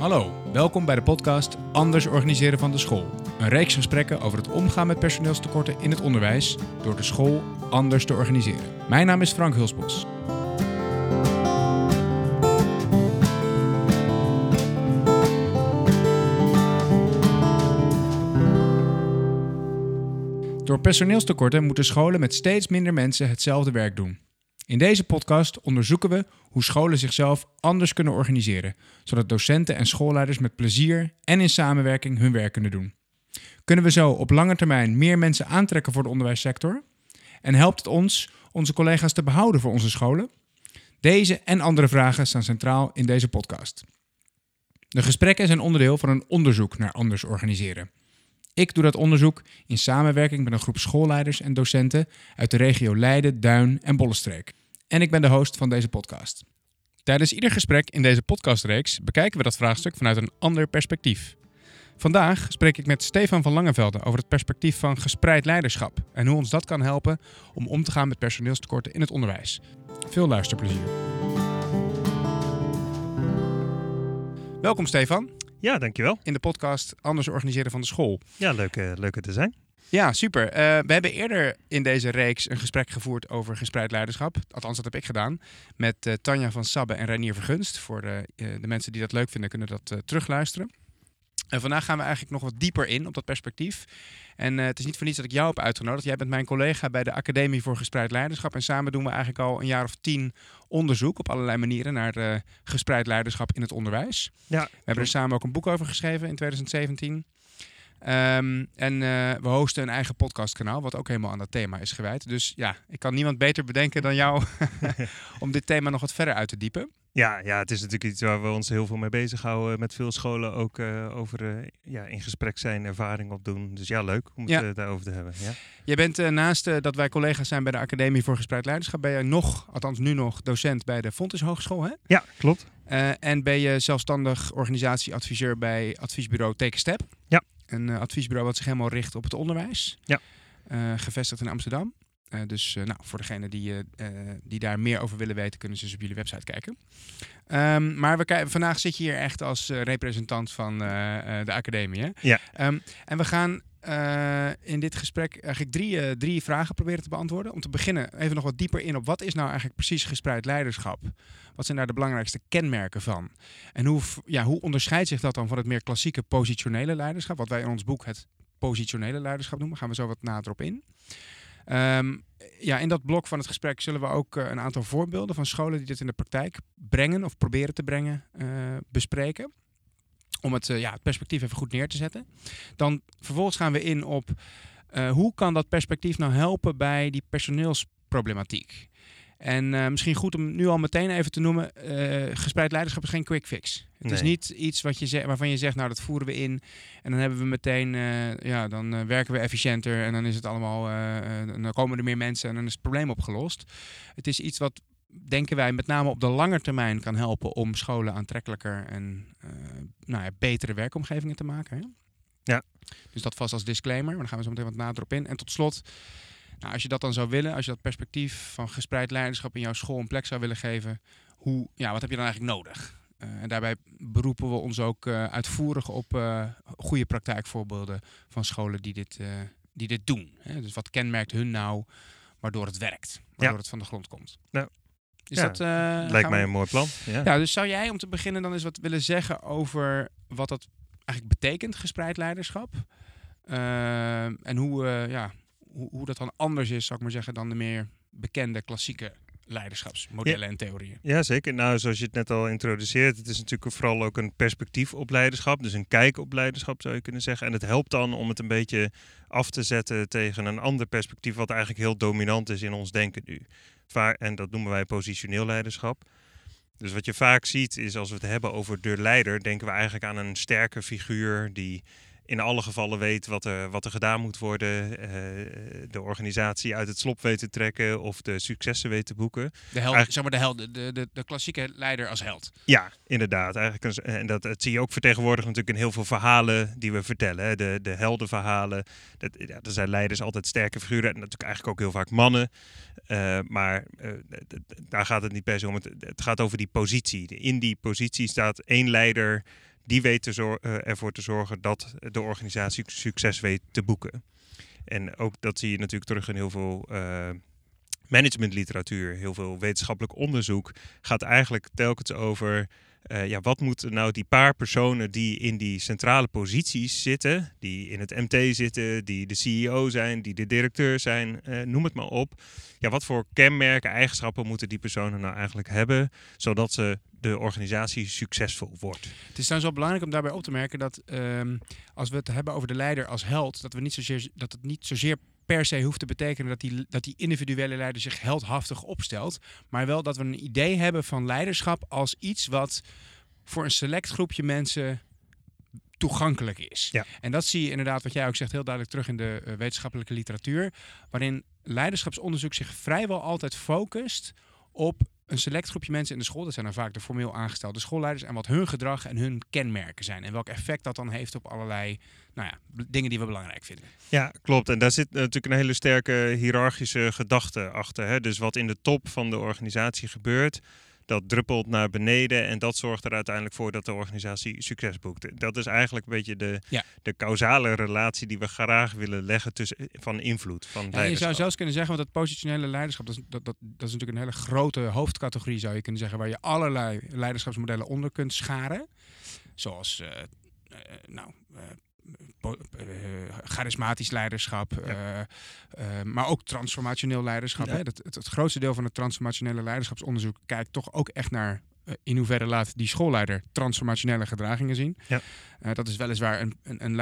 Hallo, welkom bij de podcast Anders organiseren van de school. Een reeks gesprekken over het omgaan met personeelstekorten in het onderwijs door de school anders te organiseren. Mijn naam is Frank Hulsbos. Door personeelstekorten moeten scholen met steeds minder mensen hetzelfde werk doen. In deze podcast onderzoeken we hoe scholen zichzelf anders kunnen organiseren, zodat docenten en schoolleiders met plezier en in samenwerking hun werk kunnen doen. Kunnen we zo op lange termijn meer mensen aantrekken voor de onderwijssector? En helpt het ons onze collega's te behouden voor onze scholen? Deze en andere vragen staan centraal in deze podcast. De gesprekken zijn onderdeel van een onderzoek naar anders organiseren. Ik doe dat onderzoek in samenwerking met een groep schoolleiders en docenten uit de regio Leiden, Duin en Bollenstreek. En ik ben de host van deze podcast. Tijdens ieder gesprek in deze podcastreeks bekijken we dat vraagstuk vanuit een ander perspectief. Vandaag spreek ik met Stefan van Langevelde over het perspectief van gespreid leiderschap en hoe ons dat kan helpen om om te gaan met personeelstekorten in het onderwijs. Veel luisterplezier. Welkom Stefan. Ja, dankjewel. In de podcast Anders organiseren van de school. Ja, leuk, uh, leuk te zijn. Ja, super. Uh, we hebben eerder in deze reeks een gesprek gevoerd over gespreid leiderschap. Althans, dat heb ik gedaan. Met uh, Tanja van Sabbe en Reinier Vergunst. Voor de, de, mensen die dat leuk vinden, kunnen dat terugluisteren. En vandaag gaan we eigenlijk nog wat dieper in op dat perspectief. En uh, het is niet voor niets dat ik jou heb uitgenodigd. Jij bent mijn collega bij de Academie voor Gespreid Leiderschap. En samen doen we eigenlijk al een jaar of tien onderzoek op allerlei manieren naar uh, gespreid leiderschap in het onderwijs. Ja, we hebben er samen ook een boek over geschreven in 2017. Um, en uh, we hosten een eigen podcastkanaal, wat ook helemaal aan dat thema is gewijd. Dus ja, ik kan niemand beter bedenken dan jou om dit thema nog wat verder uit te diepen. Ja, ja, het is natuurlijk iets waar we ons heel veel mee bezighouden. Met veel scholen ook uh, over uh, ja, in gesprek zijn, ervaring opdoen. Dus ja, leuk om het daarover te hebben. Ja. Je bent naast dat wij collega's zijn bij de Academie voor Gespreid Leiderschap, ben je nog, althans nu nog, docent bij de Fontes Hogeschool, hè? Ja, klopt. en ben je zelfstandig organisatieadviseur bij adviesbureau Tekenstep. Ja. Een uh, adviesbureau wat zich helemaal richt op het onderwijs. Ja. Uh, gevestigd in Amsterdam. Uh, dus nou, voor degenen die, die daar meer over willen weten, kunnen ze dus op jullie website kijken. Um, maar we vandaag zit je hier echt als representant van de academie. Hè? Ja. Um, en we gaan in dit gesprek eigenlijk drie, drie vragen proberen te beantwoorden. Om te beginnen even nog wat dieper in op wat is nou eigenlijk precies gespreid leiderschap? Wat zijn daar de belangrijkste kenmerken van? En hoe, ja, hoe onderscheidt zich dat dan van het meer klassieke positionele leiderschap, wat wij in ons boek het positionele leiderschap noemen? Gaan we zo wat nader op in. Um, ja, in dat blok van het gesprek zullen we ook uh, een aantal voorbeelden van scholen die dit in de praktijk brengen of proberen te brengen bespreken. Om het, uh, ja, het perspectief even goed neer te zetten. Dan vervolgens gaan we in op hoe kan dat perspectief nou helpen bij die personeelsproblematiek. En uh, misschien goed om nu al meteen even te noemen: uh, gespreid leiderschap is geen quick fix. Het nee. is niet iets wat je zegt, waarvan je zegt, nou dat voeren we in en dan hebben we meteen, uh, ja, dan werken we efficiënter en dan is het allemaal, dan komen er meer mensen en dan is het probleem opgelost. Het is iets wat, denken wij, met name op de lange termijn kan helpen om scholen aantrekkelijker en nou ja, betere werkomgevingen te maken. Hè? Ja. Dus dat vast als disclaimer, maar dan gaan we zo meteen wat nader op in. En tot slot. Nou, als je dat dan zou willen, als je dat perspectief van gespreid leiderschap in jouw school een plek zou willen geven, hoe, ja, wat heb je dan eigenlijk nodig? Uh, en daarbij beroepen we ons ook uh, uitvoerig op uh, goede praktijkvoorbeelden van scholen die dit, die dit doen. Hè? Dus wat kenmerkt hun nou waardoor het werkt, waardoor ja. het van de grond komt? Nou, is ja, dat, lijkt mij een mooi plan. Ja. ja, dus zou jij om te beginnen dan eens wat willen zeggen over wat dat eigenlijk betekent, gespreid leiderschap? en hoe, ja, hoe, hoe dat dan anders is, zou ik maar zeggen, dan de meer bekende klassieke leiderschapsmodellen ja. en theorieën. Ja, zeker. Nou, zoals je het net al introduceert, het is natuurlijk vooral ook een perspectief op leiderschap. Dus een kijk op leiderschap zou je kunnen zeggen. En het helpt dan om het een beetje af te zetten tegen een ander perspectief, wat eigenlijk heel dominant is in ons denken nu. En dat noemen wij positioneel leiderschap. Dus wat je vaak ziet is als we het hebben over de leider, denken we eigenlijk aan een sterke figuur die in alle gevallen weet wat er, wat er gedaan moet worden. Uh, de organisatie uit het slop weet te trekken of de successen weet te boeken. De held, zeg maar de, held, de, de, de klassieke leider als held. Ja, inderdaad. Eigenlijk een, en dat, dat zie je ook vertegenwoordigd natuurlijk in heel veel verhalen die we vertellen. De, de heldenverhalen. Dat, ja, er zijn leiders altijd sterke figuren. En natuurlijk eigenlijk ook heel vaak mannen. Uh, maar uh, daar gaat het niet per se om. Het, het gaat over die positie. In die positie staat één leider die weet te zor- eh, ervoor te zorgen dat de organisatie succes weet te boeken. En ook dat zie je natuurlijk terug in heel veel eh, managementliteratuur, heel veel wetenschappelijk onderzoek, gaat eigenlijk telkens over eh, ja, wat moeten nou die paar personen die in die centrale posities zitten, die in het MT zitten, die de CEO zijn, die de directeur zijn, eh, noem het maar op. Ja, wat voor kenmerken, eigenschappen moeten die personen nou eigenlijk hebben, zodat ze de organisatie succesvol wordt? Het is trouwens wel belangrijk om daarbij op te merken dat ehm, als we het hebben over de leider als held, dat, we niet zozeer, dat het niet zozeer per se hoeft te betekenen dat die, dat die individuele leider zich heldhaftig opstelt. Maar wel dat we een idee hebben van leiderschap als iets wat voor een select groepje mensen toegankelijk is. Ja. En dat zie je inderdaad, wat jij ook zegt, heel duidelijk terug in de eh, wetenschappelijke literatuur. Waarin leiderschapsonderzoek zich vrijwel altijd focust op een select groepje mensen in de school. Dat zijn dan vaak de formeel aangestelde schoolleiders. En wat hun gedrag en hun kenmerken zijn. En welk effect dat dan heeft op allerlei nou ja, dingen die we belangrijk vinden. Ja, klopt. En daar zit natuurlijk een hele sterke hiërarchische gedachte achter. Hè? Dus wat in de top van de organisatie gebeurt, dat druppelt naar beneden en dat zorgt er uiteindelijk voor dat de organisatie succes boekt. Dat is eigenlijk een beetje de, Ja. de causale relatie die we graag willen leggen tussen van invloed, van Ja, je zou zelfs kunnen zeggen, want dat positionele leiderschap, dat is, dat, dat, dat is natuurlijk een hele grote hoofdcategorie, zou je kunnen zeggen, waar je allerlei leiderschapsmodellen onder kunt scharen. Zoals, eh, nou, eh, charismatisch leiderschap, eh, eh, maar ook transformationeel leiderschap. Ja. Hè? Dat, het, het grootste deel van het transformationele leiderschapsonderzoek kijkt toch ook echt naar eh, in hoeverre laat die schoolleider transformationele gedragingen zien. Ja. Eh, dat is weliswaar een, een, een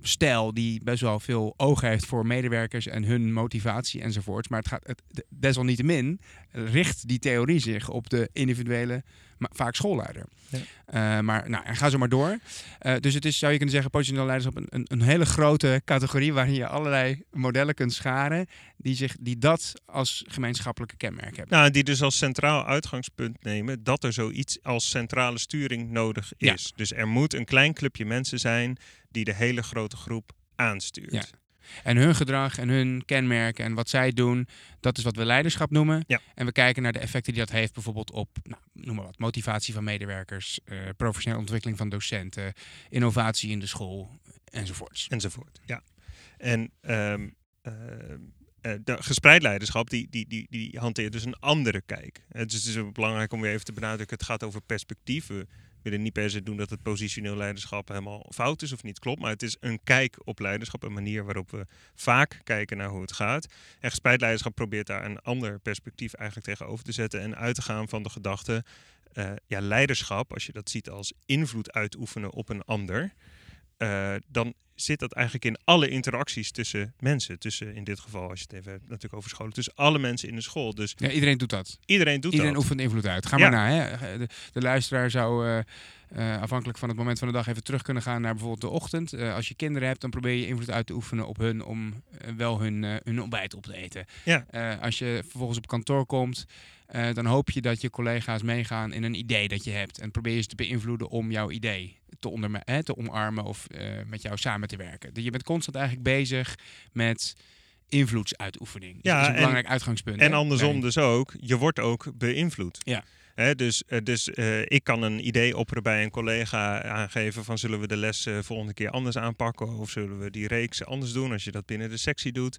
leiderschapsstijl die best wel veel oog heeft voor medewerkers en hun motivatie enzovoort. Maar het gaat het, de- desalniettemin richt die theorie zich op de individuele, maar vaak schoolleider. Ja. Eh, maar nou, en ga zo maar door. Eh, dus het is, zou je kunnen zeggen, positioneel leiderschap een, een, een hele grote categorie waarin je allerlei modellen kunt scharen die, zich, die dat als gemeenschappelijke kenmerk hebben. Nou, die dus als centraal uitgangspunt nemen dat er zoiets als centrale sturing nodig Ja. is. Dus er moet een klein clubje mensen zijn die de hele grote groep aanstuurt. Ja. En hun gedrag en hun kenmerken en wat zij doen, dat is wat we leiderschap noemen. Ja. En we kijken naar de effecten die dat heeft, bijvoorbeeld op, nou, noem maar wat, motivatie van medewerkers, eh, professionele ontwikkeling van docenten, innovatie in de school, enzovoorts. enzovoort. Ja. En ehm, ehm, eh, de gespreid leiderschap, die, die, die, die hanteert dus een andere kijk. Eh, dus het is ook belangrijk om weer even te benadrukken, het gaat over perspectief. Willen niet per se doen dat het positioneel leiderschap helemaal fout is of niet klopt, maar het is een kijk op leiderschap, een manier waarop we vaak kijken naar hoe het gaat. En gespreid leiderschap probeert daar een ander perspectief eigenlijk tegenover te zetten en uit te gaan van de gedachte, eh, ja, leiderschap, als je dat ziet als invloed uitoefenen op een ander, eh, dan zit dat eigenlijk in alle interacties tussen mensen. Tussen, in dit geval, als je het even hebt natuurlijk over scholen, tussen alle mensen in de school. Dus Ja, iedereen doet dat. iedereen doet Iedereen dat. oefent invloed uit. Ga Ja. maar na. Hè. De, de luisteraar zou eh, eh, afhankelijk van het moment van de dag even terug kunnen gaan naar bijvoorbeeld de ochtend. Als je kinderen hebt, dan probeer je invloed uit te oefenen op hun om wel hun, hun ontbijt op te eten. Ja. Als je vervolgens op kantoor komt, dan hoop je dat je collega's meegaan in een idee dat je hebt. En probeer je ze te beïnvloeden om jouw idee te, onderme- hè, te omarmen of eh, met jou samen te werken. Je bent constant eigenlijk bezig met invloedsuitoefening. Ja, dat is een en- belangrijk uitgangspunt. En hè? andersom Nee. dus ook, je wordt ook beïnvloed. Ja. Hè, dus eh, dus eh, ik kan een idee opperen bij een collega aangeven van zullen we de les volgende keer anders aanpakken of zullen we die reeks anders doen als je dat binnen de sectie doet.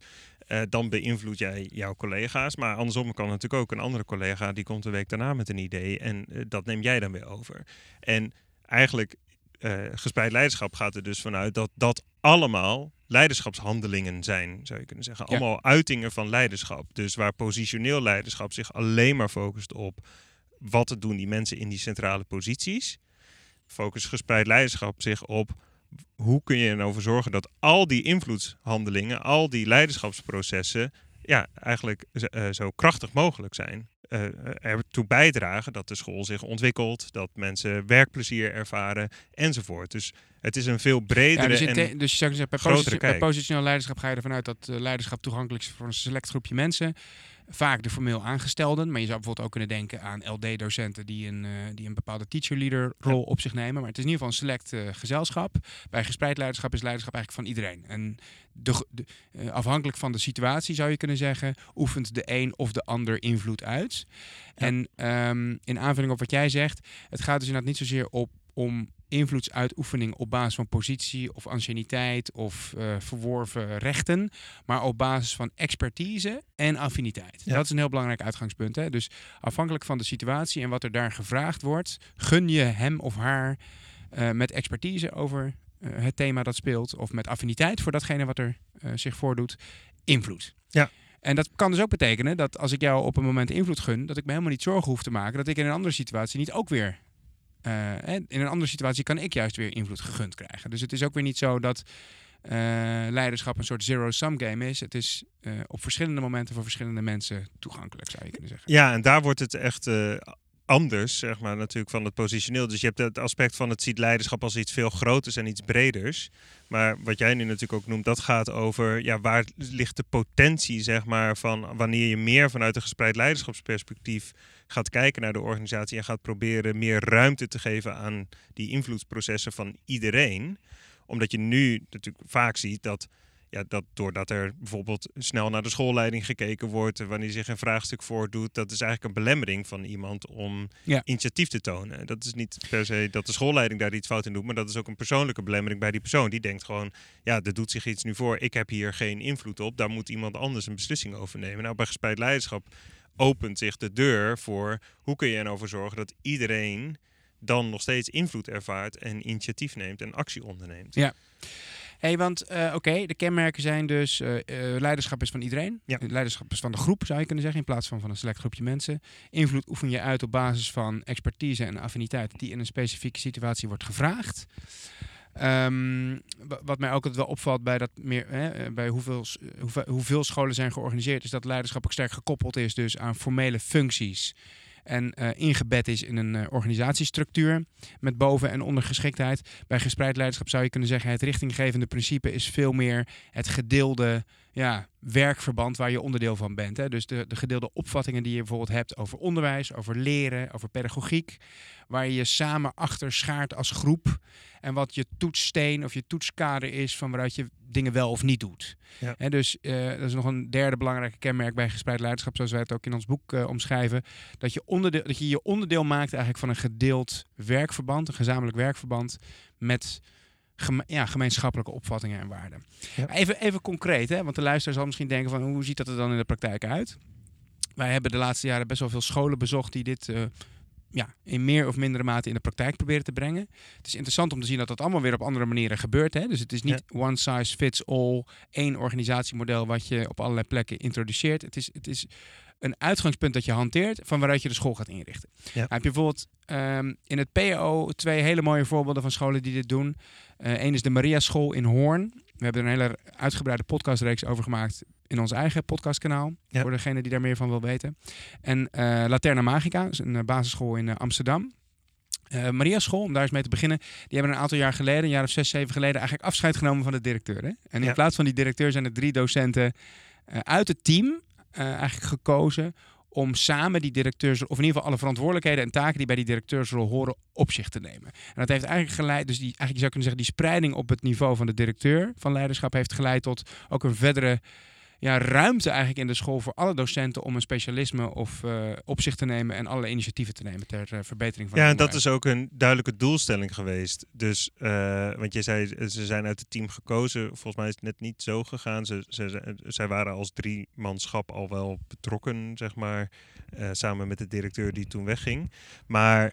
dan beïnvloed jij jouw collega's. Maar andersom kan natuurlijk ook een andere collega die komt een week daarna met een idee en dat neem jij dan weer over. En eigenlijk eh, gespreid leiderschap gaat er dus vanuit dat dat allemaal leiderschapshandelingen zijn, zou je kunnen zeggen. Ja. Allemaal uitingen van leiderschap. Dus waar positioneel leiderschap zich alleen maar focust op wat doen die mensen in die centrale posities, focust gespreid leiderschap zich op hoe kun je er nou voor zorgen dat al die invloedshandelingen, al die leiderschapsprocessen, ja, eigenlijk eh, zo krachtig mogelijk zijn. Eh, ertoe bijdragen dat de school zich ontwikkelt, dat mensen werkplezier ervaren enzovoort. Dus het is een veel bredere Ja, dus, en te- dus je zou zeggen, bij, positie- positioneel leiderschap ga je ervan uit dat eh, leiderschap toegankelijk is voor een select groepje mensen. Vaak de formeel aangestelden, maar je zou bijvoorbeeld ook kunnen denken aan LD-docenten die een, eh, die een bepaalde teacher-leader-rol op zich nemen. Maar het is in ieder geval een select eh, gezelschap. Bij gespreid leiderschap is leiderschap eigenlijk van iedereen. En de, afhankelijk van de situatie zou je kunnen zeggen, oefent de een of de ander invloed uit. Ja. En ehm, in aanvulling op wat jij zegt, het gaat dus inderdaad niet zozeer op, om invloedsuitoefening op basis van positie of anciëniteit of uh, verworven rechten, maar op basis van expertise en affiniteit. Dat is een heel belangrijk uitgangspunt. Hè? Dus afhankelijk van de situatie en wat er daar gevraagd wordt, gun je hem of haar uh, met expertise over uh, het thema dat speelt of met affiniteit voor datgene wat er zich voordoet, invloed. Ja. En dat kan dus ook betekenen dat als ik jou op een moment invloed gun, dat ik me helemaal niet zorgen hoef te maken dat ik in een andere situatie niet ook weer. Uh, in een andere situatie kan ik juist weer invloed gegund krijgen. Dus het is ook weer niet zo dat uh, leiderschap een soort zero-sum game is. Het is uh, op verschillende momenten voor verschillende mensen toegankelijk, zou je kunnen zeggen. Ja, en daar wordt het echt anders, zeg maar, natuurlijk van het positioneel. Dus je hebt het aspect van het ziet leiderschap als iets veel groters en iets breders. Maar wat jij nu natuurlijk ook noemt, dat gaat over ja, waar ligt de potentie, zeg maar, van wanneer je meer vanuit een gespreid leiderschapsperspectief gaat kijken naar de organisatie en gaat proberen meer ruimte te geven aan die invloedsprocessen van iedereen. Omdat je nu natuurlijk vaak ziet dat ja, dat doordat er bijvoorbeeld snel naar de schoolleiding gekeken wordt, wanneer zich een vraagstuk voordoet, dat is eigenlijk een belemmering van iemand om initiatief te tonen. Dat is niet per se dat de schoolleiding daar iets fout in doet, maar dat is ook een persoonlijke belemmering bij die persoon. Die denkt gewoon, ja, er doet zich iets nu voor, ik heb hier geen invloed op, daar moet iemand anders een beslissing over nemen. Nou, bij gespreid leiderschap opent zich de deur voor hoe kun je ervoor zorgen dat iedereen dan nog steeds invloed ervaart en initiatief neemt en actie onderneemt. Ja hey, want uh, oké, de kenmerken zijn dus uh, uh, leiderschap is van iedereen. Ja. Leiderschap is van de groep, zou je kunnen zeggen, in plaats van van een select groepje mensen. Invloed oefen je uit op basis van expertise en affiniteit die in een specifieke situatie wordt gevraagd. Um, wat mij ook wel opvalt bij, dat meer, hè, bij hoeveel, hoeveel, hoeveel scholen zijn georganiseerd, is dat leiderschap ook sterk gekoppeld is dus aan formele functies en uh, ingebed is in een organisatiestructuur met boven- en ondergeschiktheid. Bij gespreid leiderschap zou je kunnen zeggen: het richtinggevende principe is veel meer het gedeelde ja, werkverband waar je onderdeel van bent. Hè? Dus de, de gedeelde opvattingen die je bijvoorbeeld hebt over onderwijs, over leren, over pedagogiek, waar je je samen achter schaart als groep en wat je toetssteen of je toetskader is van waaruit je dingen wel of niet doet. Ja. En dus uh, dat is nog een derde belangrijke kenmerk bij gespreid leiderschap, zoals wij het ook in ons boek uh, omschrijven, dat je, onderdeel, dat je je onderdeel maakt eigenlijk van een gedeeld werkverband, een gezamenlijk werkverband met geme ja, gemeenschappelijke opvattingen en waarden. Ja. Even, even concreet, hè, want de luisteraar zal misschien denken van hoe ziet dat er dan in de praktijk uit? Wij hebben de laatste jaren best wel veel scholen bezocht die dit uh, ja, in meer of mindere mate in de praktijk proberen te brengen. Het is interessant om te zien dat dat allemaal weer op andere manieren gebeurt. Hè? Dus het is niet Ja. one size fits all, één organisatiemodel wat je op allerlei plekken introduceert. Het is, het is een uitgangspunt dat je hanteert van waaruit je de school gaat inrichten. Ja. Nou, heb je bijvoorbeeld ehm, in het PO twee hele mooie voorbeelden van scholen die dit doen. Eén is de Maria School in Hoorn. We hebben er een hele uitgebreide podcastreeks over gemaakt in ons eigen podcastkanaal. Ja. Voor degene die daar meer van wil weten. En eh, Laterna Magica, is een eh, basisschool in eh, Amsterdam. Eh, Maria School, om daar eens mee te beginnen, die hebben een aantal jaar geleden, een jaar of zes, zeven geleden, eigenlijk afscheid genomen van de directeur. Hè? En in Ja. plaats van die directeur zijn er drie docenten eh, uit het team eh, eigenlijk gekozen om samen die directeurs, of in ieder geval alle verantwoordelijkheden en taken die bij die directeursrol horen, op zich te nemen. En dat heeft eigenlijk geleid, dus die, eigenlijk je zou kunnen zeggen, die spreiding op het niveau van de directeur van leiderschap heeft geleid tot ook een verdere ja, ruimte eigenlijk in de school voor alle docenten om een specialisme of eh, op zich te nemen en alle initiatieven te nemen ter eh, verbetering van Ja, en dat is ook een duidelijke doelstelling geweest. Dus, eh, want je zei, ze zijn uit het team gekozen. Volgens mij is het net niet zo gegaan. Ze, ze, zij waren als drie manschap al wel betrokken, zeg maar. samen met de directeur die toen wegging. Maar,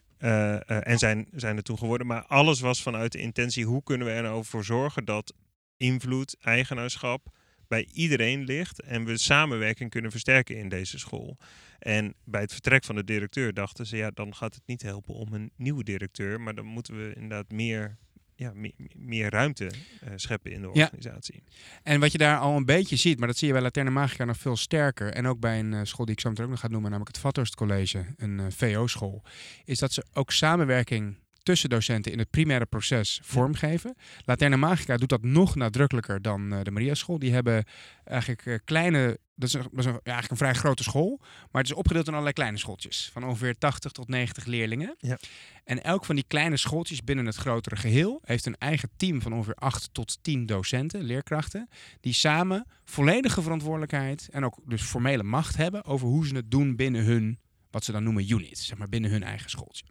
en zijn, zijn er toen geworden. Maar alles was vanuit de intentie, hoe kunnen we er nou voor zorgen dat invloed, eigenaarschap bij iedereen ligt en we samenwerking kunnen versterken in deze school. En bij het vertrek van de directeur dachten ze, ja, dan gaat het niet helpen om een nieuwe directeur, maar dan moeten we inderdaad meer, ja, meer, meer ruimte eh, scheppen in de Ja. organisatie. En wat je daar al een beetje ziet, maar dat zie je bij Laterna Magica nog veel sterker. En ook bij een eh, school die ik zo meteen ook nog ga noemen, namelijk het Vathorst College, een eh, VO-school. Is dat ze ook samenwerking tussen docenten in het primaire proces vormgeven. Laterna Magica doet dat nog nadrukkelijker dan eh, de Maria School. Die hebben eigenlijk eh, kleine, dat is, een, dat is een- ja, eigenlijk een vrij grote school, maar het is opgedeeld in allerlei kleine schooltjes van ongeveer 80 tot 90 leerlingen. Ja. En elk van die kleine schooltjes binnen het grotere geheel heeft een eigen team van ongeveer 8 tot 10 docenten, leerkrachten, die samen volledige verantwoordelijkheid en ook dus formele macht hebben over hoe ze het doen binnen hun, wat ze dan noemen unit, zeg maar binnen hun eigen schooltje.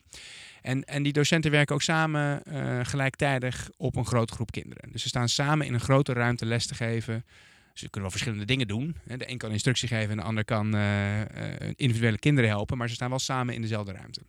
En, en die docenten werken ook samen uh, gelijktijdig op een grote groep kinderen. Dus ze staan samen in een grote ruimte les te geven. Ze kunnen wel verschillende dingen doen. De een kan instructie geven en de ander kan uh, individuele kinderen helpen. Maar ze staan wel samen in dezelfde ruimte.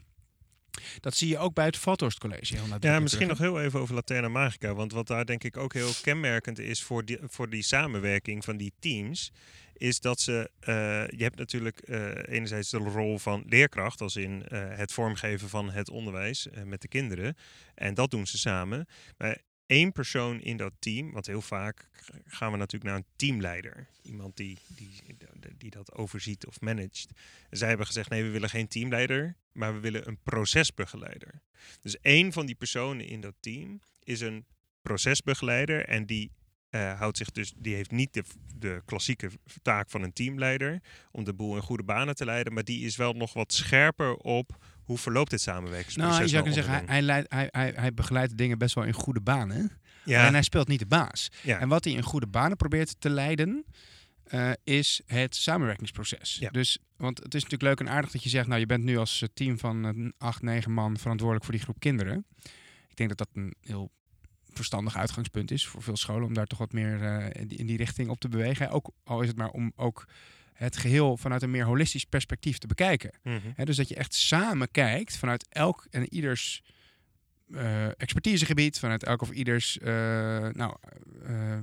Dat zie je ook bij het Vathorst College. Heel ja, misschien nog heel even over Laterna Magica. Want wat daar denk ik ook heel kenmerkend is voor die, voor die samenwerking van die teams is dat ze, uh, je hebt natuurlijk uh, enerzijds de rol van leerkracht, als in uh, het vormgeven van het onderwijs met de kinderen. En dat doen ze samen. Maar één persoon in dat team, want heel vaak gaan we natuurlijk naar een teamleider. Iemand die, die, die dat overziet of managt. Zij hebben gezegd, nee, we willen geen teamleider, maar we willen een procesbegeleider. Dus één van die personen in dat team is een procesbegeleider en die uh, houdt zich dus, die heeft niet de, de klassieke taak van een teamleider om de boel in goede banen te leiden, maar die is wel nog wat scherper op hoe verloopt dit samenwerkingsproces. Nou, je zou kunnen zeggen, hij, hij, hij, hij, hij begeleidt dingen best wel in goede banen. Ja. En hij speelt niet de baas. Ja. En wat hij in goede banen probeert te leiden, uh, is het samenwerkingsproces. Ja. Dus, want het is natuurlijk leuk en aardig dat je zegt, nou je bent nu als team van acht, negen man verantwoordelijk voor die groep kinderen. Ik denk dat dat een heel verstandig uitgangspunt is voor veel scholen om daar toch wat meer uh, in, die, in, die, richting op te bewegen. Ook al is het maar om ook het geheel vanuit een meer holistisch perspectief te bekijken. Mm dus dat je echt samen kijkt vanuit elk en ieders uh, expertisegebied, vanuit elk of ieders, uh, nou,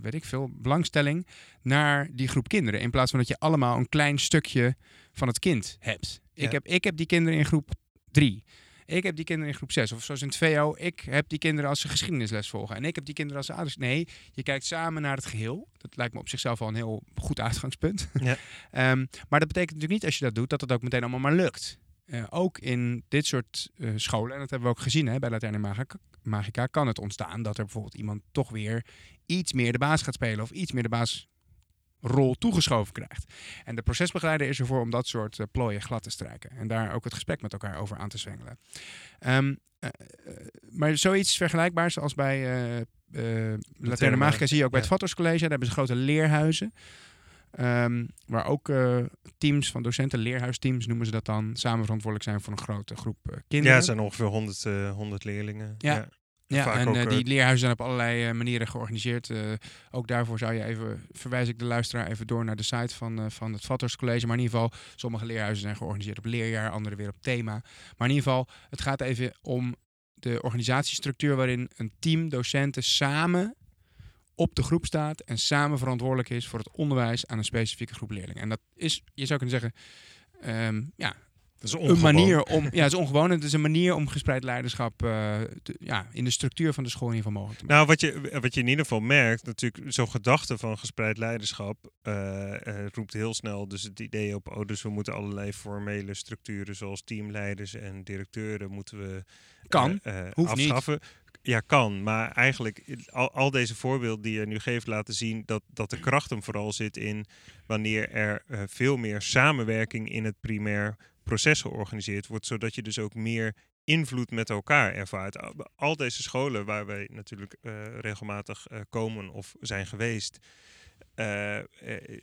weet ik veel, belangstelling naar die groep kinderen. In plaats van dat je allemaal een klein stukje van het kind hebt. Ik, heb, ik heb die kinderen in groep drie. Ik heb die kinderen in groep 6. Of zoals in het VO, ik heb die kinderen als ze geschiedenisles volgen. En ik heb die kinderen als ze ouders. Nee, je kijkt samen naar het geheel. Dat lijkt me op zichzelf al een heel goed uitgangspunt. Ja. um, maar dat betekent natuurlijk niet als je dat doet, dat het ook meteen allemaal maar lukt. Uh, ook in dit soort uh, scholen, en dat hebben we ook gezien hè, bij Laterne Magica, Magica, kan het ontstaan dat er bijvoorbeeld iemand toch weer iets meer de baas gaat spelen of iets meer de baas rol toegeschoven krijgt. En de procesbegeleider is ervoor om dat soort uh, plooien glad te strijken. En daar ook het gesprek met elkaar over aan te zwengelen. Um, uh, maar zoiets vergelijkbaars als bij Laterne Magica zie je ook bij het Vatters College. Daar hebben ze grote leerhuizen. Um, waar ook teams van docenten, leerhuisteams noemen ze dat dan, samen verantwoordelijk zijn voor een grote groep kinderen. Ja, het zijn ongeveer 100, 100 leerlingen. ja. ja. Ja, en uh, die leerhuizen zijn op allerlei uh, manieren georganiseerd. Uh, ook daarvoor zou je even, verwijs ik de luisteraar even door naar de site van, van het Vatters College. Maar in ieder geval, sommige leerhuizen zijn georganiseerd op leerjaar, andere weer op thema. Maar in ieder geval, het gaat even om de organisatiestructuur waarin een team docenten samen op de groep staat en samen verantwoordelijk is voor het onderwijs aan een specifieke groep leerlingen. En dat is, je zou kunnen zeggen, um, ja, is een manier om. Ja, het is ongewoon. Het is een manier om gespreid leiderschap uh, te, ja, in de structuur van de school in ieder geval mogelijk te maken. Nou, wat je, wat je in ieder geval merkt, natuurlijk, zo'n gedachte van gespreid leiderschap uh, uh, roept heel snel dus het idee op, oh, dus we moeten allerlei formele structuren zoals teamleiders en directeuren moeten we kan, hoeft afschaffen. Niet. Ja, kan. Maar eigenlijk, al, al deze voorbeelden die je nu geeft laten zien dat, dat de kracht hem vooral zit in wanneer er veel meer samenwerking in het primair proces georganiseerd wordt, zodat je dus ook meer invloed met elkaar ervaart. Al deze scholen waar wij natuurlijk uh, regelmatig uh, komen of zijn geweest, uh,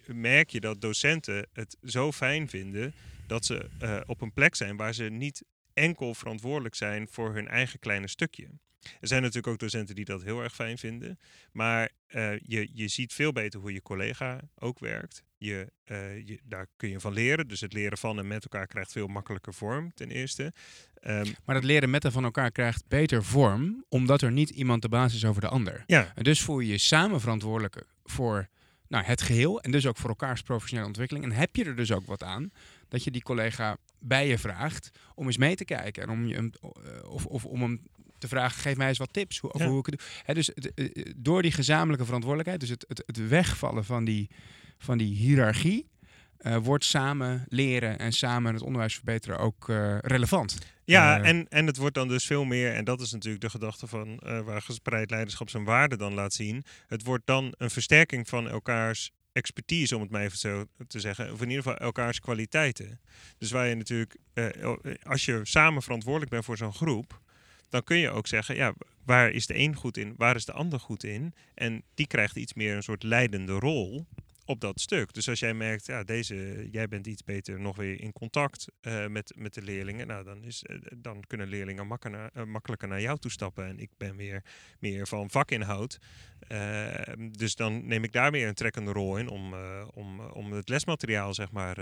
merk je dat docenten het zo fijn vinden dat ze op een plek zijn waar ze niet enkel verantwoordelijk zijn voor hun eigen kleine stukje. Er zijn natuurlijk ook docenten die dat heel erg fijn vinden. Maar je, je ziet veel beter hoe je collega ook werkt. Je, uh, je, daar kun je van leren. Dus het leren van en met elkaar krijgt veel makkelijker vorm, ten eerste. Um, maar het leren met en van elkaar krijgt beter vorm, omdat er niet iemand de basis is over de ander. Ja. En dus voel je je samen verantwoordelijk voor nou, het geheel en dus ook voor elkaars professionele ontwikkeling. En heb je er dus ook wat aan dat je die collega bij je vraagt om eens mee te kijken en om je, of, of om hem te vragen, geef mij eens wat tips hoe, over hoe ik het doe. dus eh, door die gezamenlijke verantwoordelijkheid, dus het, het, het wegvallen van die, van die hiërarchie, uh, wordt samen leren en samen het onderwijs verbeteren ook uh, relevant. Ja, en, en het wordt dan dus veel meer, en dat is natuurlijk de gedachte van waar gespreid leiderschap zijn waarde dan laat zien. Het wordt dan een versterking van elkaars expertise, om het maar even zo te zeggen. Of in ieder geval elkaars kwaliteiten. Dus waar je natuurlijk, als je samen verantwoordelijk bent voor zo'n groep, dan kun je ook zeggen, ja, waar is de een goed in, waar is de ander goed in? En die krijgt iets meer een soort leidende rol op dat stuk. Dus als jij merkt, ja, deze, jij bent iets beter nog weer in contact uh, met, met de leerlingen, nou, dan, is, uh, dan kunnen leerlingen makkelijker, uh, makkelijker naar jou toe stappen. En ik ben weer meer van vakinhoud. dus dan neem ik daar weer een trekkende rol in om, om, om het lesmateriaal zeg maar,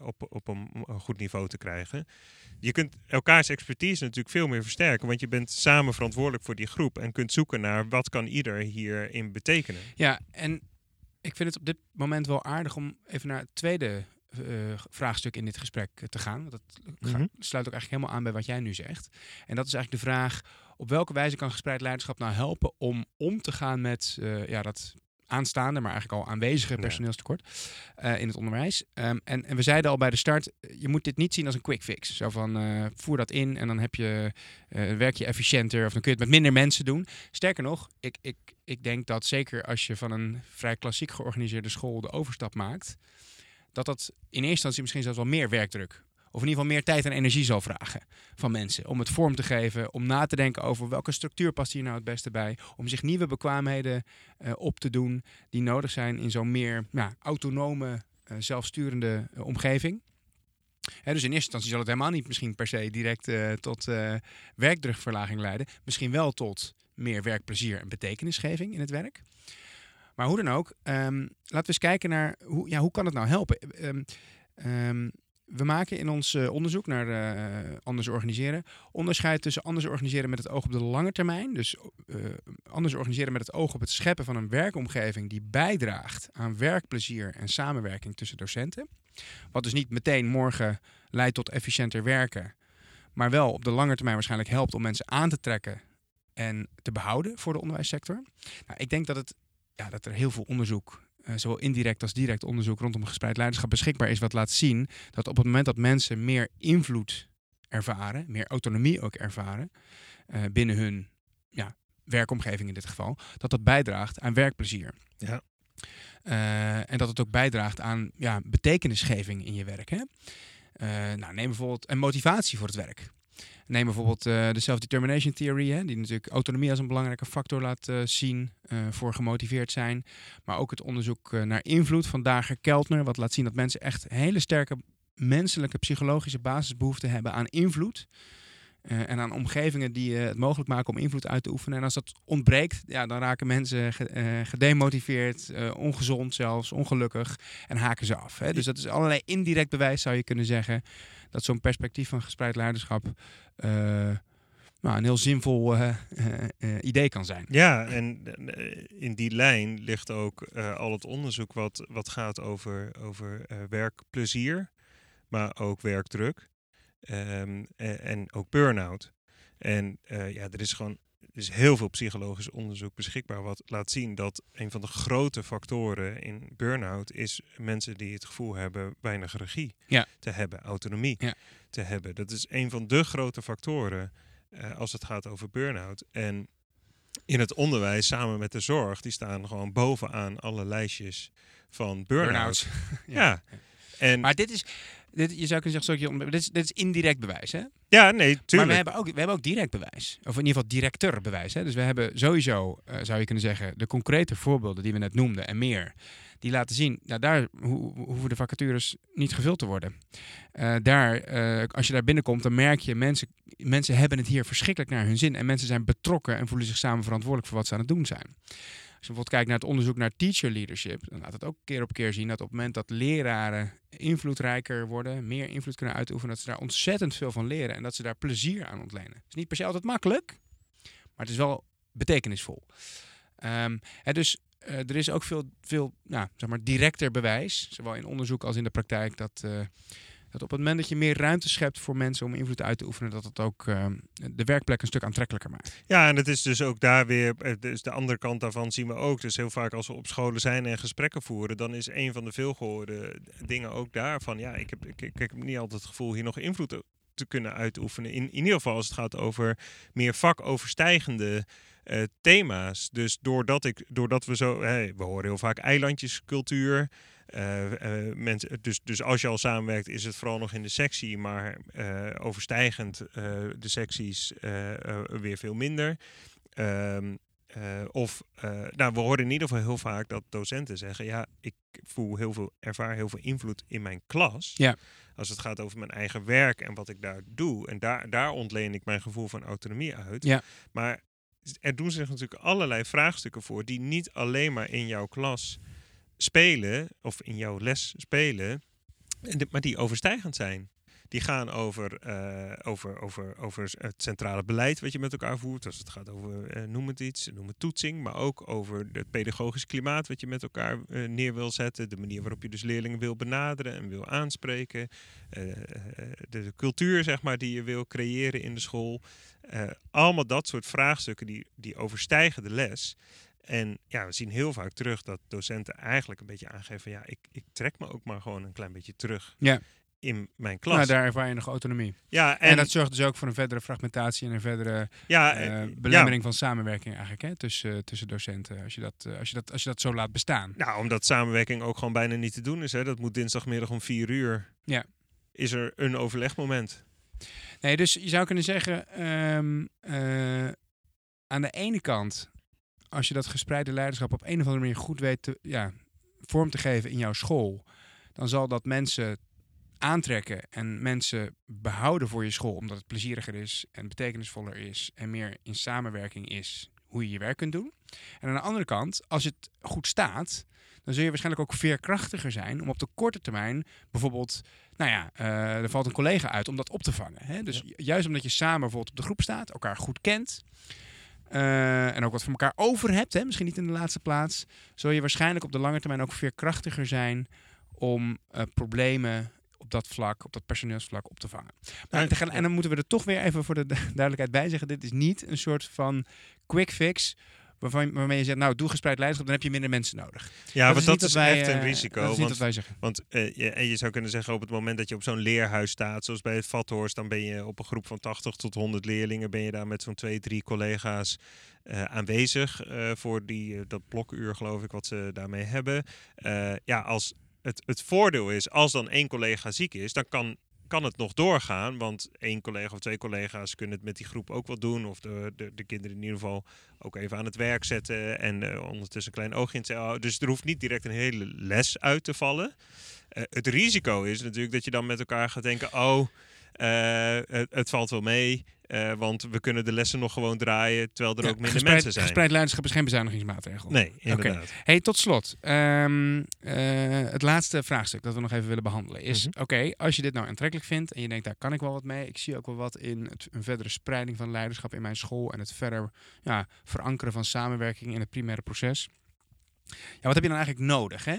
op, op een, een goed niveau te krijgen je kunt elkaars expertise natuurlijk veel meer versterken. Want je bent samen verantwoordelijk voor die groep. En kunt zoeken naar wat kan ieder hierin betekenen. Ja, en ik vind het op dit moment wel aardig om even naar het tweede uh, vraagstuk in dit gesprek te gaan. Want dat mhm. sluit ook eigenlijk helemaal aan bij wat jij nu zegt. En dat is eigenlijk de vraag: op welke wijze kan gespreid leiderschap nou helpen om om te gaan met uh, ja, dat aanstaande, maar eigenlijk al aanwezige personeelstekort uh, in het onderwijs. Um, en, en, we zeiden al bij de start, je moet dit niet zien als een quick fix. Zo van uh, voer dat in en dan heb je, uh, werk je efficiënter of dan kun je het met minder mensen doen. Sterker nog, ik, ik, ik denk dat zeker als je van een vrij klassiek georganiseerde school de overstap maakt, dat dat in eerste instantie misschien zelfs wel meer werkdruk of in ieder geval meer tijd en energie zal vragen van mensen. Om het vorm te geven, om na te denken over welke structuur past hier nou het beste bij. Om zich nieuwe bekwaamheden uh, op te doen die nodig zijn in zo'n meer autonome, uh, zelfsturende uh, omgeving. Dus in eerste instantie zal het helemaal niet misschien per se direct tot werkdrukverlaging leiden. Misschien wel tot meer werkplezier en betekenisgeving in het werk. Maar hoe dan ook, um, laten we eens kijken naar hoe, ja, hoe kan het nou helpen. Um, we maken in ons uh, onderzoek naar uh, anders organiseren onderscheid tussen anders organiseren met het oog op de lange termijn. Dus uh, anders organiseren met het oog op het scheppen van een werkomgeving die bijdraagt aan werkplezier en samenwerking tussen docenten. Wat dus niet meteen morgen leidt tot efficiënter werken, maar wel op de lange termijn waarschijnlijk helpt om mensen aan te trekken en te behouden voor de onderwijssector. Nou, ik denk dat, het, ja, dat er heel veel onderzoek zowel indirect als direct onderzoek rondom gespreid leiderschap beschikbaar is, wat laat zien dat op het moment dat mensen meer invloed ervaren, meer autonomie ook ervaren uh, binnen hun ja, werkomgeving in dit geval, dat dat bijdraagt aan werkplezier. Ja. Uh, en dat het ook bijdraagt aan ja, betekenisgeving in je werk. Hè? nou, neem bijvoorbeeld een motivatie voor het werk. Neem bijvoorbeeld uh, de self-determination theory, hè, die natuurlijk autonomie als een belangrijke factor laat uh, zien uh, voor gemotiveerd zijn. Maar ook het onderzoek naar invloed van Dager Keltner, wat laat zien dat mensen echt hele sterke menselijke psychologische basisbehoeften hebben aan invloed. En aan omgevingen die het mogelijk maken om invloed uit te oefenen. En als dat ontbreekt, ja, dan raken mensen gedemotiveerd, ongezond zelfs, ongelukkig en haken ze af. Hè. Dus dat is allerlei indirect bewijs, zou je kunnen zeggen, dat zo'n perspectief van gespreid leiderschap nou, een heel zinvol idee kan zijn. Ja, en in die lijn ligt ook al het onderzoek wat, wat gaat over, over werkplezier, maar ook werkdruk um, en, en, ook burn-out. En ja, er is gewoon er is heel veel psychologisch onderzoek beschikbaar wat laat zien dat een van de grote factoren in burn-out is mensen die het gevoel hebben weinig regie ja. te hebben, autonomie ja. te hebben. Dat is een van de grote factoren uh, als het gaat over burn-out. En in het onderwijs samen met de zorg, die staan gewoon bovenaan alle lijstjes van burn-out. Burn ja. ja. En maar dit is, dit, je zou kunnen zeggen, dit is, dit is indirect bewijs, hè? Ja, nee, tuurlijk. Maar we hebben ook, we hebben ook direct bewijs. Of in ieder geval directer bewijs. Hè? Dus we hebben sowieso, uh, zou je kunnen zeggen, de concrete voorbeelden die we net noemden en meer. Die laten zien, nou, daar ho hoeven de vacatures niet gevuld te worden. Uh, daar, uh, als je daar binnenkomt, dan merk je, mensen, mensen hebben het hier verschrikkelijk naar hun zin. En mensen zijn betrokken en voelen zich samen verantwoordelijk voor wat ze aan het doen zijn. Als je bijvoorbeeld kijkt naar het onderzoek naar teacher leadership, dan laat het ook keer op keer zien dat op het moment dat leraren invloedrijker worden, meer invloed kunnen uitoefenen, dat ze daar ontzettend veel van leren en dat ze daar plezier aan ontlenen. Het is niet per se altijd makkelijk, maar het is wel betekenisvol. Um, hè, dus uh, er is ook veel, veel nou, zeg maar directer bewijs, zowel in onderzoek als in de praktijk, dat uh, dat op het moment dat je meer ruimte schept voor mensen om invloed uit te oefenen, dat het ook uh, de werkplek een stuk aantrekkelijker maakt. Ja, en het is dus ook daar weer, eh, dus de andere kant daarvan zien we ook. Dus heel vaak als we op scholen zijn en gesprekken voeren, dan is een van de veelgehoorde dingen ook daarvan, ja, ik heb, ik, ik heb niet altijd het gevoel hier nog invloed te kunnen uitoefenen. In, in ieder geval als het gaat over meer vakoverstijgende uh, thema's. Dus doordat, ik, doordat we zo, we horen heel vaak eilandjescultuur. Uh, mensen, dus, dus als je al samenwerkt, is het vooral nog in de sectie, maar uh, overstijgend de secties weer veel minder. Um, of, nou, we horen in ieder geval heel vaak dat docenten zeggen: Ja, ik, ik voel heel veel, ervaar heel veel invloed in mijn klas. Ja. Als het gaat over mijn eigen werk en wat ik daar doe. En daar, daar ontleen ik mijn gevoel van autonomie uit. Ja. Maar er doen zich natuurlijk allerlei vraagstukken voor die niet alleen maar in jouw klas spelen of in jouw les spelen, maar die overstijgend zijn. Die gaan over, eh, over, over, over het centrale beleid wat je met elkaar voert. Als het gaat over, eh, noem het iets, noem het toetsing. Maar ook over het pedagogisch klimaat wat je met elkaar eh, neer wil zetten. De manier waarop je dus leerlingen wil benaderen en wil aanspreken. de, cultuur, zeg maar, die je wil creëren in de school. Allemaal dat soort vraagstukken die, die overstijgen de les. En ja, we zien heel vaak terug dat docenten eigenlijk een beetje aangeven van ja, ik, ik trek me ook maar gewoon een klein beetje terug Ja. in mijn klas. Nou, daar ervaar je nog autonomie. ja, En, en, dat zorgt dus ook voor een verdere fragmentatie en een verdere ja, eh, eh, belemmering van samenwerking eigenlijk hè, tussen, tussen docenten. Als je, dat, eh, als, je dat, als je dat zo laat bestaan. nou, omdat samenwerking ook gewoon bijna niet te doen is. Hè. Dat moet dinsdagmiddag om vier uur. Ja. Is er een overlegmoment? Nee, dus je zou kunnen zeggen, ehm, eh, aan de ene kant, als je dat gespreide leiderschap op een of andere manier goed weet te, ja, vorm te geven in jouw school, dan zal dat mensen aantrekken en mensen behouden voor je school, omdat het plezieriger is en betekenisvoller is en meer in samenwerking is hoe je je werk kunt doen. En aan de andere kant, als het goed staat, dan zul je waarschijnlijk ook veerkrachtiger zijn om op de korte termijn bijvoorbeeld nou ja, eh, er valt een collega uit om dat op te vangen. Hè? Dus ju- juist omdat je samen bijvoorbeeld op de groep staat, elkaar goed kent. Eh, en ook wat van elkaar over hebt, hè? misschien niet in de laatste plaats, zul je waarschijnlijk op de lange termijn ook veerkrachtiger zijn om eh, problemen op dat vlak, op dat personeelsvlak op te vangen. Maar en dan moeten we er toch weer even voor de du- duidelijkheid bij zeggen, dit is niet een soort van quick fix waarvan, waarmee je zegt, nou doe gespreid leiderschap, dan heb je minder mensen nodig. Ja, want is dat is wij, echt een eh, risico. Dat is want wat wij zeggen. Want eh, je, en je zou kunnen zeggen, op het moment dat je op zo'n leerhuis staat, zoals bij het Vathorst, dan ben je op een groep van 80 tot 100 leerlingen, ben je daar met zo'n twee, drie collega's eh, aanwezig voor die, dat blokuur, geloof ik, wat ze daarmee hebben. Ja, als het, het voordeel is, als dan één collega ziek is, dan kan kan het nog doorgaan, want één collega of twee collega's kunnen het met die groep ook wel doen. Of de, de, de kinderen in ieder geval ook even aan het werk zetten en eh, ondertussen een klein oogje in houden. Dus er hoeft niet direct een hele les uit te vallen. Eh, het risico is natuurlijk dat je dan met elkaar gaat denken: oh, eh, het, het valt wel mee, eh, want we kunnen de lessen nog gewoon draaien terwijl er Ja, ook minder gespreid, mensen zijn. Gespreid leiderschap is geen bezuinigingsmaatregel. Nee, inderdaad. Hey, tot slot. Ehm, eh, het laatste vraagstuk dat we nog even willen behandelen is: Mhm. oké, als je dit nou aantrekkelijk vindt en je denkt daar kan ik wel wat mee, ik zie ook wel wat in het, een verdere spreiding van leiderschap in mijn school en het verder ja, verankeren van samenwerking in het primaire proces. Ja, wat heb je dan eigenlijk nodig hè?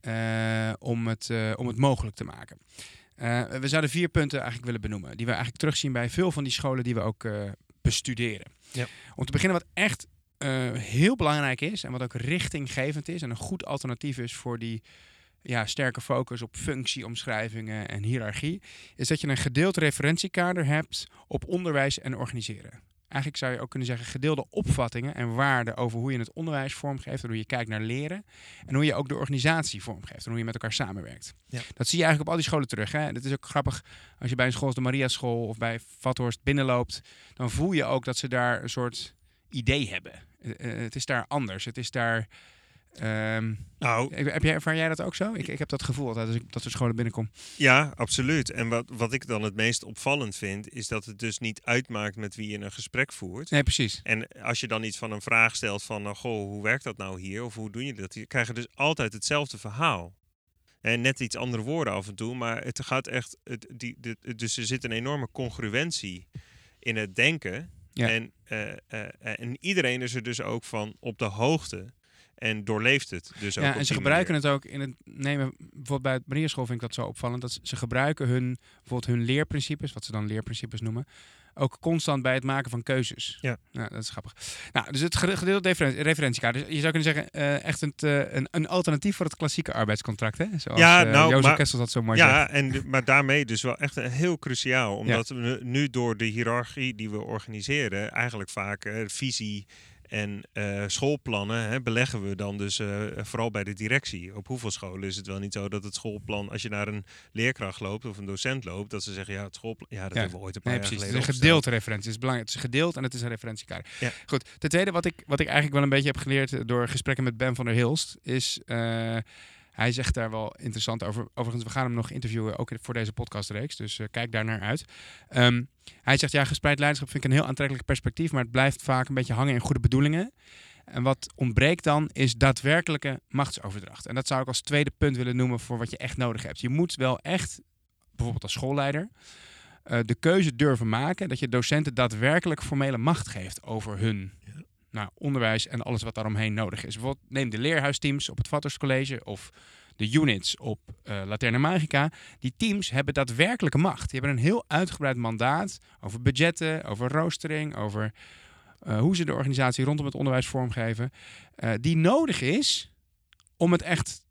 Eh, om, het, om het mogelijk te maken? Eh, we zouden vier punten eigenlijk willen benoemen, die we eigenlijk terugzien bij veel van die scholen die we ook eh, bestuderen. Ja. Om te beginnen, wat echt eh, heel belangrijk is en wat ook richtinggevend is en een goed alternatief is voor die ja, sterke focus op functieomschrijvingen en hiërarchie, is dat je een gedeeld referentiekader hebt op onderwijs en organiseren. Eigenlijk zou je ook kunnen zeggen gedeelde opvattingen en waarden over hoe je het onderwijs vormgeeft en hoe je kijkt naar leren en hoe je ook de organisatie vormgeeft en hoe je met elkaar samenwerkt. Ja. Dat zie je eigenlijk op al die scholen terug. Hè? Dat is ook grappig als je bij een school als de Maria School of bij Vathorst binnenloopt, dan voel je ook dat ze daar een soort idee hebben. Eh, eh, het is daar anders. Het is daar. Ehm, Nou, heb jij, ervaar jij dat ook zo? Ik, ik heb dat gevoel altijd als ik dat soort scholen binnenkom. Ja, absoluut. En wat, wat ik dan het meest opvallend vind, is dat het dus niet uitmaakt met wie je een gesprek voert. Nee, precies. En als je dan iets van een vraag stelt van, nou, goh, hoe werkt dat nou hier? Of hoe doen je dat? Je krijgt dus altijd hetzelfde verhaal. En net iets andere woorden af en toe, maar het gaat echt. Het, die, de, dus er zit een enorme congruentie in het denken. Ja. En, eh, eh, eh, en iedereen is er dus ook van op de hoogte. En doorleeft het. Dus ook Ja, en ze gebruiken manier. het ook in het nemen. Bijvoorbeeld bij het Maria School vind ik dat zo opvallend. Dat ze- gebruiken hun, bijvoorbeeld hun leerprincipes, wat ze dan leerprincipes noemen, ook constant bij het maken van keuzes. Ja. dat is grappig. Nou, dus het gedeelde referen- referentiekader. Dus je zou kunnen zeggen, eh, echt een, eh, een, een alternatief voor het klassieke arbeidscontract. Hè? Zoals Ja, eh, nou, Jozef maar- Kessels dat zo mooi zegt. Ja, en, maar daarmee dus wel echt heel cruciaal. Omdat we nu door de hiërarchie die we organiseren, eigenlijk vaak visie en eh, schoolplannen hè, beleggen we dan dus eh, vooral bij de directie. Op hoeveel scholen is het wel niet zo dat het schoolplan, als je naar een leerkracht loopt of een docent loopt, dat ze zeggen, ja, het schoolplan, ja, dat Ja. hebben we ooit een paar Nee, jaar precies. Het is een gedeeld referentie. Het is belangrijk. Het is gedeeld en het is een referentiekader. Ja. Goed. Ten tweede, wat ik, wat ik eigenlijk wel een beetje heb geleerd door gesprekken met Ben van der Hilst, is. eh, Hij zegt daar wel interessant over. Overigens, we gaan hem nog interviewen, ook voor deze podcastreeks. Dus uh, kijk daar naar uit. Um, hij zegt, ja, gespreid leiderschap vind ik een heel aantrekkelijk perspectief, maar het blijft vaak een beetje hangen in goede bedoelingen. En wat ontbreekt dan is daadwerkelijke machtsoverdracht. En dat zou ik als tweede punt willen noemen voor wat je echt nodig hebt. Je moet wel echt, bijvoorbeeld als schoolleider, uh, de keuze durven maken dat je docenten daadwerkelijk formele macht geeft over hun nou, onderwijs en alles wat daaromheen nodig is. Bijvoorbeeld neem de leerhuisteams op het Vatters College of de units op uh, Laterna Magica. Die teams hebben daadwerkelijke macht. Die hebben een heel uitgebreid mandaat over budgetten, over roostering, over uh, hoe ze de organisatie rondom het onderwijs vormgeven. Uh, die nodig is om het echt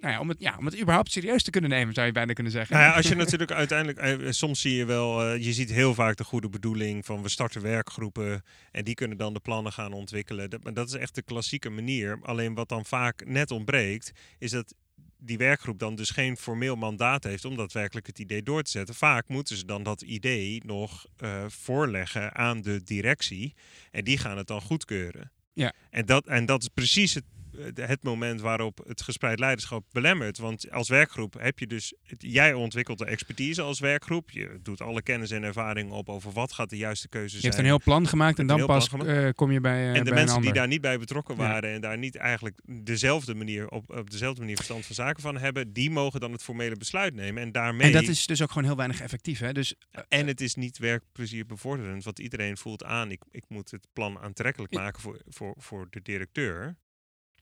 nou ja, om, het, ja, om het überhaupt serieus te kunnen nemen, zou je bijna kunnen zeggen. Nou ja, als je natuurlijk uiteindelijk, eh, soms zie je wel, uh, je ziet heel vaak de goede bedoeling van we starten werkgroepen en die kunnen dan de plannen gaan ontwikkelen. Dat, maar dat is echt de klassieke manier. Alleen wat dan vaak net ontbreekt, is dat die werkgroep dan dus geen formeel mandaat heeft om daadwerkelijk het idee door te zetten. Vaak moeten ze dan dat idee nog uh, voorleggen aan de directie en die gaan het dan goedkeuren. Ja. En, dat, en dat is precies het eh, het moment waarop het gespreid leiderschap belemmert. Want als werkgroep heb je dus, jij ontwikkelt de expertise als werkgroep. Je doet alle kennis en ervaring op over wat gaat de juiste keuze zijn. Je hebt een heel plan gemaakt en dan pas uh, kom je bij. Uh, en de bij mensen die daar niet bij betrokken waren ja. en daar niet eigenlijk dezelfde manier op, op dezelfde manier verstand van zaken van hebben, die mogen dan het formele besluit nemen. En daarmee. En dat is dus ook gewoon heel weinig effectief. Hè? Dus, uh, en het is niet werkplezier bevorderend, want iedereen voelt aan, ik, ik moet het plan aantrekkelijk maken voor, voor, voor de directeur.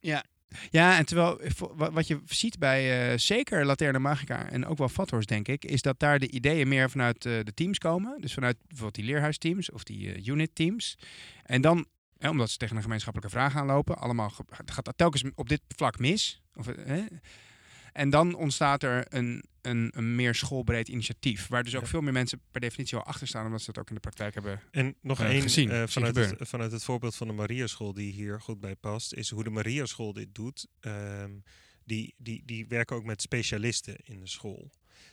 Ja. Ja, en terwijl wat je ziet bij uh, zeker Laterna Magica en ook wel Vathorst, denk ik, is dat daar de ideeën meer vanuit uh, de teams komen. Dus vanuit bijvoorbeeld die leerhuisteams of die uh, unit teams. En dan, hè, omdat ze tegen een gemeenschappelijke vraag aanlopen, allemaal gaat dat telkens op dit vlak mis. Of, en dan ontstaat er een, een, een meer schoolbreed initiatief. Waar dus ook ja. veel meer mensen per definitie al achter staan, omdat ze dat ook in de praktijk hebben En nog uh, één gezien, uh, zien vanuit, het, vanuit het voorbeeld van de Mariaschool, die hier goed bij past, is hoe de Mariaschool dit doet. ehm, die, die, die werken ook met specialisten in de school.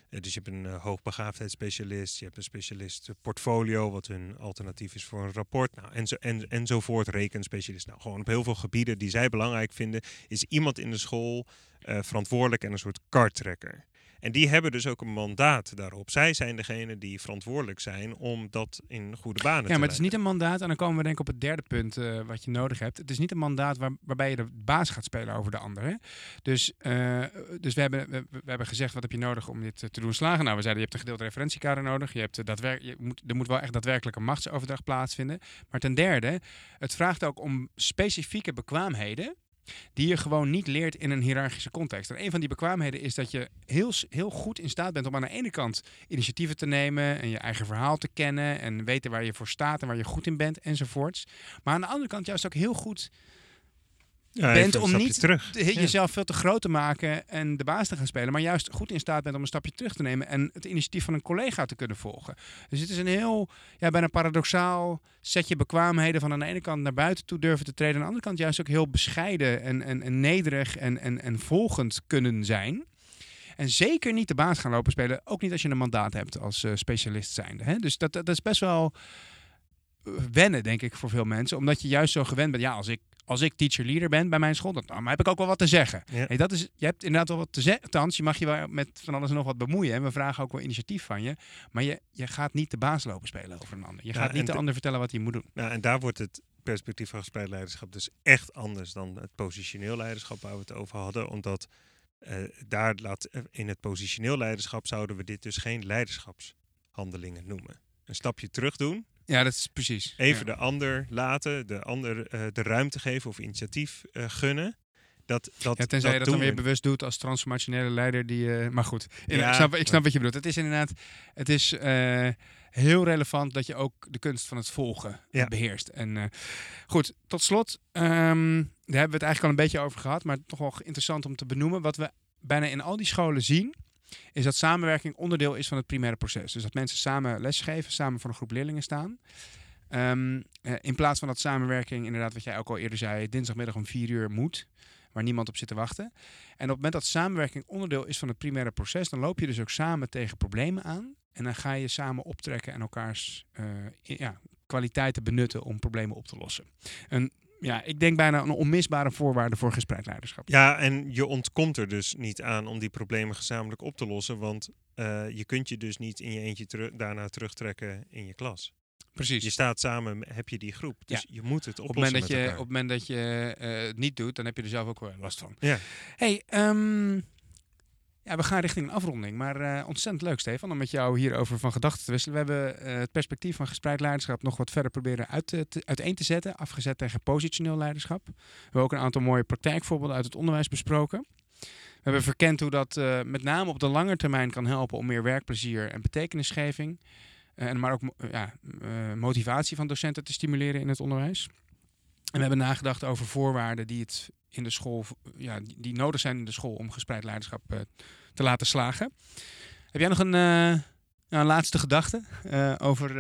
Eh, dus je hebt een uh, hoogbegaafdheidsspecialist, je hebt een specialist uh, portfolio, wat hun alternatief is voor een rapport, nou, enzo, en, enzovoort, rekenspecialist. Nou, gewoon op heel veel gebieden die zij belangrijk vinden, is iemand in de school verantwoordelijk en een soort karttrekker. En die hebben dus ook een mandaat daarop. Zij zijn degene die verantwoordelijk zijn om dat in goede banen Ja, te maar het is leiden. niet een mandaat, en dan komen we denk ik op het derde punt eh, wat je nodig hebt. Het is niet een mandaat waar, waarbij je de baas gaat spelen over de ander. Hè? Dus, eh, dus we, hebben, we, we hebben gezegd, wat heb je nodig om dit eh, te doen slagen? Nou, we zeiden, je hebt een gedeeld referentiekader nodig. Je hebt, daadwerk, je moet, er moet wel echt daadwerkelijk een machtsoverdracht plaatsvinden. Maar ten derde, het vraagt ook om specifieke bekwaamheden die je gewoon niet leert in een hiërarchische context. En een van die bekwaamheden is dat je heel, heel goed in staat bent om aan de ene kant initiatieven te nemen en je eigen verhaal te kennen en weten waar je voor staat en waar je goed in bent enzovoorts. Maar aan de andere kant juist ook heel goed Ja, bent om niet terug. te- jezelf veel te groot te maken en de baas te gaan spelen, maar juist goed in staat bent om een stapje terug te nemen en het initiatief van een collega te kunnen volgen. Dus het is een heel, ja, bijna paradoxaal setje bekwaamheden van aan de ene kant naar buiten toe durven te treden, aan de andere kant juist ook heel bescheiden en, en, en nederig en, en, en volgend kunnen zijn. En zeker niet de baas gaan lopen spelen, ook niet als je een mandaat hebt als eh, specialist zijnde. Hè? Dus dat, dat is best wel eh, wennen, denk ik, voor veel mensen. Omdat je juist zo gewend bent. Ja, als ik, als ik teacher leader ben bij mijn school, dan, dan heb ik ook wel wat te zeggen. Ja. Hey, dat is, je hebt inderdaad wel wat te zeggen. Althans, je mag je wel met van alles en nog wat bemoeien. En we vragen ook wel initiatief van je. Maar je, je gaat niet de baas lopen spelen over een ander. Je gaat niet de de- ander vertellen wat hij moet doen. Nou, en daar wordt het perspectief van gespreid leiderschap dus echt anders dan het positioneel leiderschap waar we het over hadden. Omdat eh, daar laat, eh, in het positioneel leiderschap zouden we dit dus geen leiderschapshandelingen noemen. Een stapje terug doen, Ja, dat is precies. even Ja. de ander laten, de ander eh, de ruimte geven of initiatief eh, gunnen. Dat, dat, Ja, tenzij je dat dan weer we bewust doet als transformationele leider. Die, eh, maar goed, Ja, ik, snap, ik snap wat je bedoelt. Het is inderdaad het is, heel relevant dat je ook de kunst van het volgen eh, Ja. beheerst. En goed, tot slot, ehm, daar hebben we het eigenlijk al een beetje over gehad. Maar toch wel interessant om te benoemen. Wat we bijna in al die scholen zien, is dat samenwerking onderdeel is van het primaire proces. Dus dat mensen samen lesgeven, samen voor een groep leerlingen staan. Ehm, eh, in plaats van dat samenwerking, inderdaad, wat jij ook al eerder zei, dinsdagmiddag om vier uur moet, waar niemand op zit te wachten. En op het moment dat samenwerking onderdeel is van het primaire proces, dan loop je dus ook samen tegen problemen aan. En dan ga je samen optrekken en elkaars eh, ja, kwaliteiten benutten om problemen op te lossen. Een ja, ik denk bijna een onmisbare voorwaarde voor gespreid leiderschap. Ja, en je ontkomt er dus niet aan om die problemen gezamenlijk op te lossen. Want uh, je kunt je dus niet in je eentje teru daarna terugtrekken in je klas. Precies. Je staat samen, heb je die groep. Dus je moet het op het moment dat je Op het moment dat je uh, het niet doet, dan heb je er zelf ook wel last van. Ja. Hey, um, ja, we gaan richting een afronding. Maar uh, ontzettend leuk, Stefan, om met jou hierover van gedachten te wisselen. We hebben uh, het perspectief van gespreid leiderschap nog wat verder proberen uit te, te, uiteen te zetten. Afgezet tegen positioneel leiderschap. We hebben ook een aantal mooie praktijkvoorbeelden uit het onderwijs besproken. We hebben verkend hoe dat uh, met name op de lange termijn kan helpen om meer werkplezier en betekenisgeving. en maar ook ja, motivatie van docenten te stimuleren in het onderwijs. En we hebben nagedacht over voorwaarden die het in de school, ja, die, nodig zijn in de school om gespreid leiderschap uh, te laten slagen. Heb jij nog een, uh, een laatste gedachte uh, over,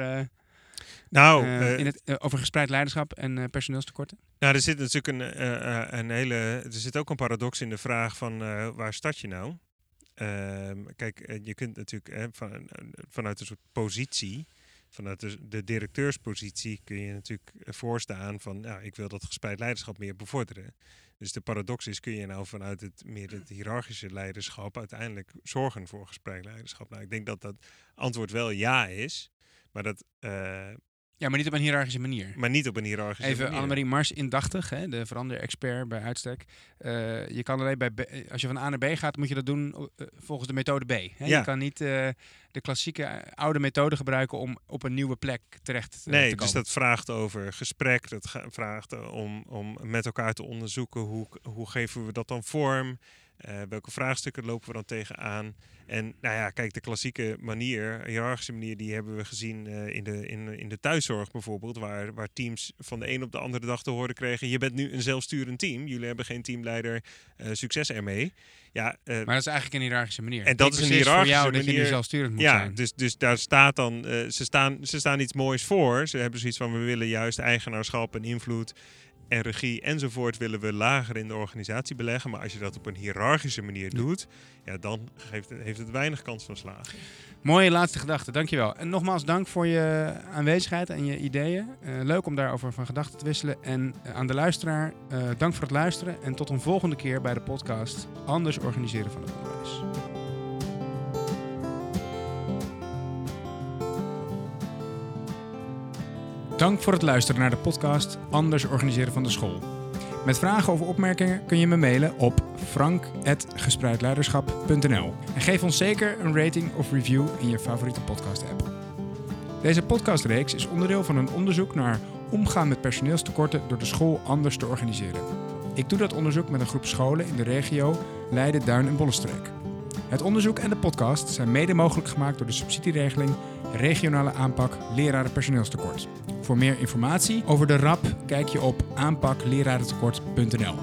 nou, in het, over gespreid leiderschap en personeelstekorten? Nou, er zit natuurlijk een, een hele. Er zit ook een paradox in de vraag van waar start je nou? Ehm, kijk, je kunt natuurlijk van, vanuit een soort positie vanuit de, directeurspositie kun je natuurlijk voorstaan van, nou, ik wil dat gespreid leiderschap meer bevorderen. Dus de paradox is, kun je nou vanuit het meer het hiërarchische leiderschap uiteindelijk zorgen voor gespreid leiderschap? Nou, ik denk dat dat antwoord wel ja is, maar dat uh, ja, maar niet op een hiërarchische manier. Maar niet op een hiërarchische Even manier. Annemarie Mars indachtig, hè, de verander-expert bij uitstek. Uh, je kan alleen bij B, als je van A naar B gaat, moet je dat doen uh, volgens de methode B. Hè? Ja. Je kan niet uh, de klassieke oude methode gebruiken om op een nieuwe plek terecht nee, te komen. Nee, dus dat vraagt over gesprek. Dat vraagt om, om met elkaar te onderzoeken hoe, hoe geven we dat dan vorm. Uh, welke vraagstukken lopen we dan tegenaan? En nou ja, kijk, de klassieke manier, hiërarchische manier, die hebben we gezien uh, in, de, in, in de thuiszorg bijvoorbeeld, waar, waar teams van de een op de andere dag te horen kregen: je bent nu een zelfsturend team, jullie hebben geen teamleider, uh, succes ermee. Ja, maar dat is eigenlijk een hiërarchische manier. En dat is een hiërarchische voor jou manier. dat je nu zelfsturend moet ja, zijn. Dus, dus daar staat dan, ze, staan, ze staan iets moois voor. Ze hebben zoiets van: we willen juist eigenaarschap en invloed en regie enzovoort willen we lager in de organisatie beleggen. Maar als je dat op een hiërarchische manier doet, ja, dan geeft het, heeft het weinig kans van slagen. Mooie laatste gedachte, dankjewel. En nogmaals dank voor je aanwezigheid en je ideeën. Uh, leuk om daarover van gedachten te wisselen. En uh, aan de luisteraar, uh, dank voor het luisteren. En tot een volgende keer bij de podcast Anders organiseren van het onderwijs. Dank voor het luisteren naar de podcast Anders organiseren van de school. Met vragen of opmerkingen kun je me mailen op frank.gespreidleiderschap.nl En geef ons zeker een rating of review in je favoriete podcast-app. Deze podcastreeks is onderdeel van een onderzoek naar omgaan met personeelstekorten door de school anders te organiseren. Ik doe dat onderzoek met een groep scholen in de regio Leiden, Duin en Bollenstreek. Het onderzoek en de podcast zijn mede mogelijk gemaakt door de subsidieregeling Regionale aanpak leraren personeelstekort. Voor meer informatie over de RAP kijk je op aanpaklerarentekort.nl.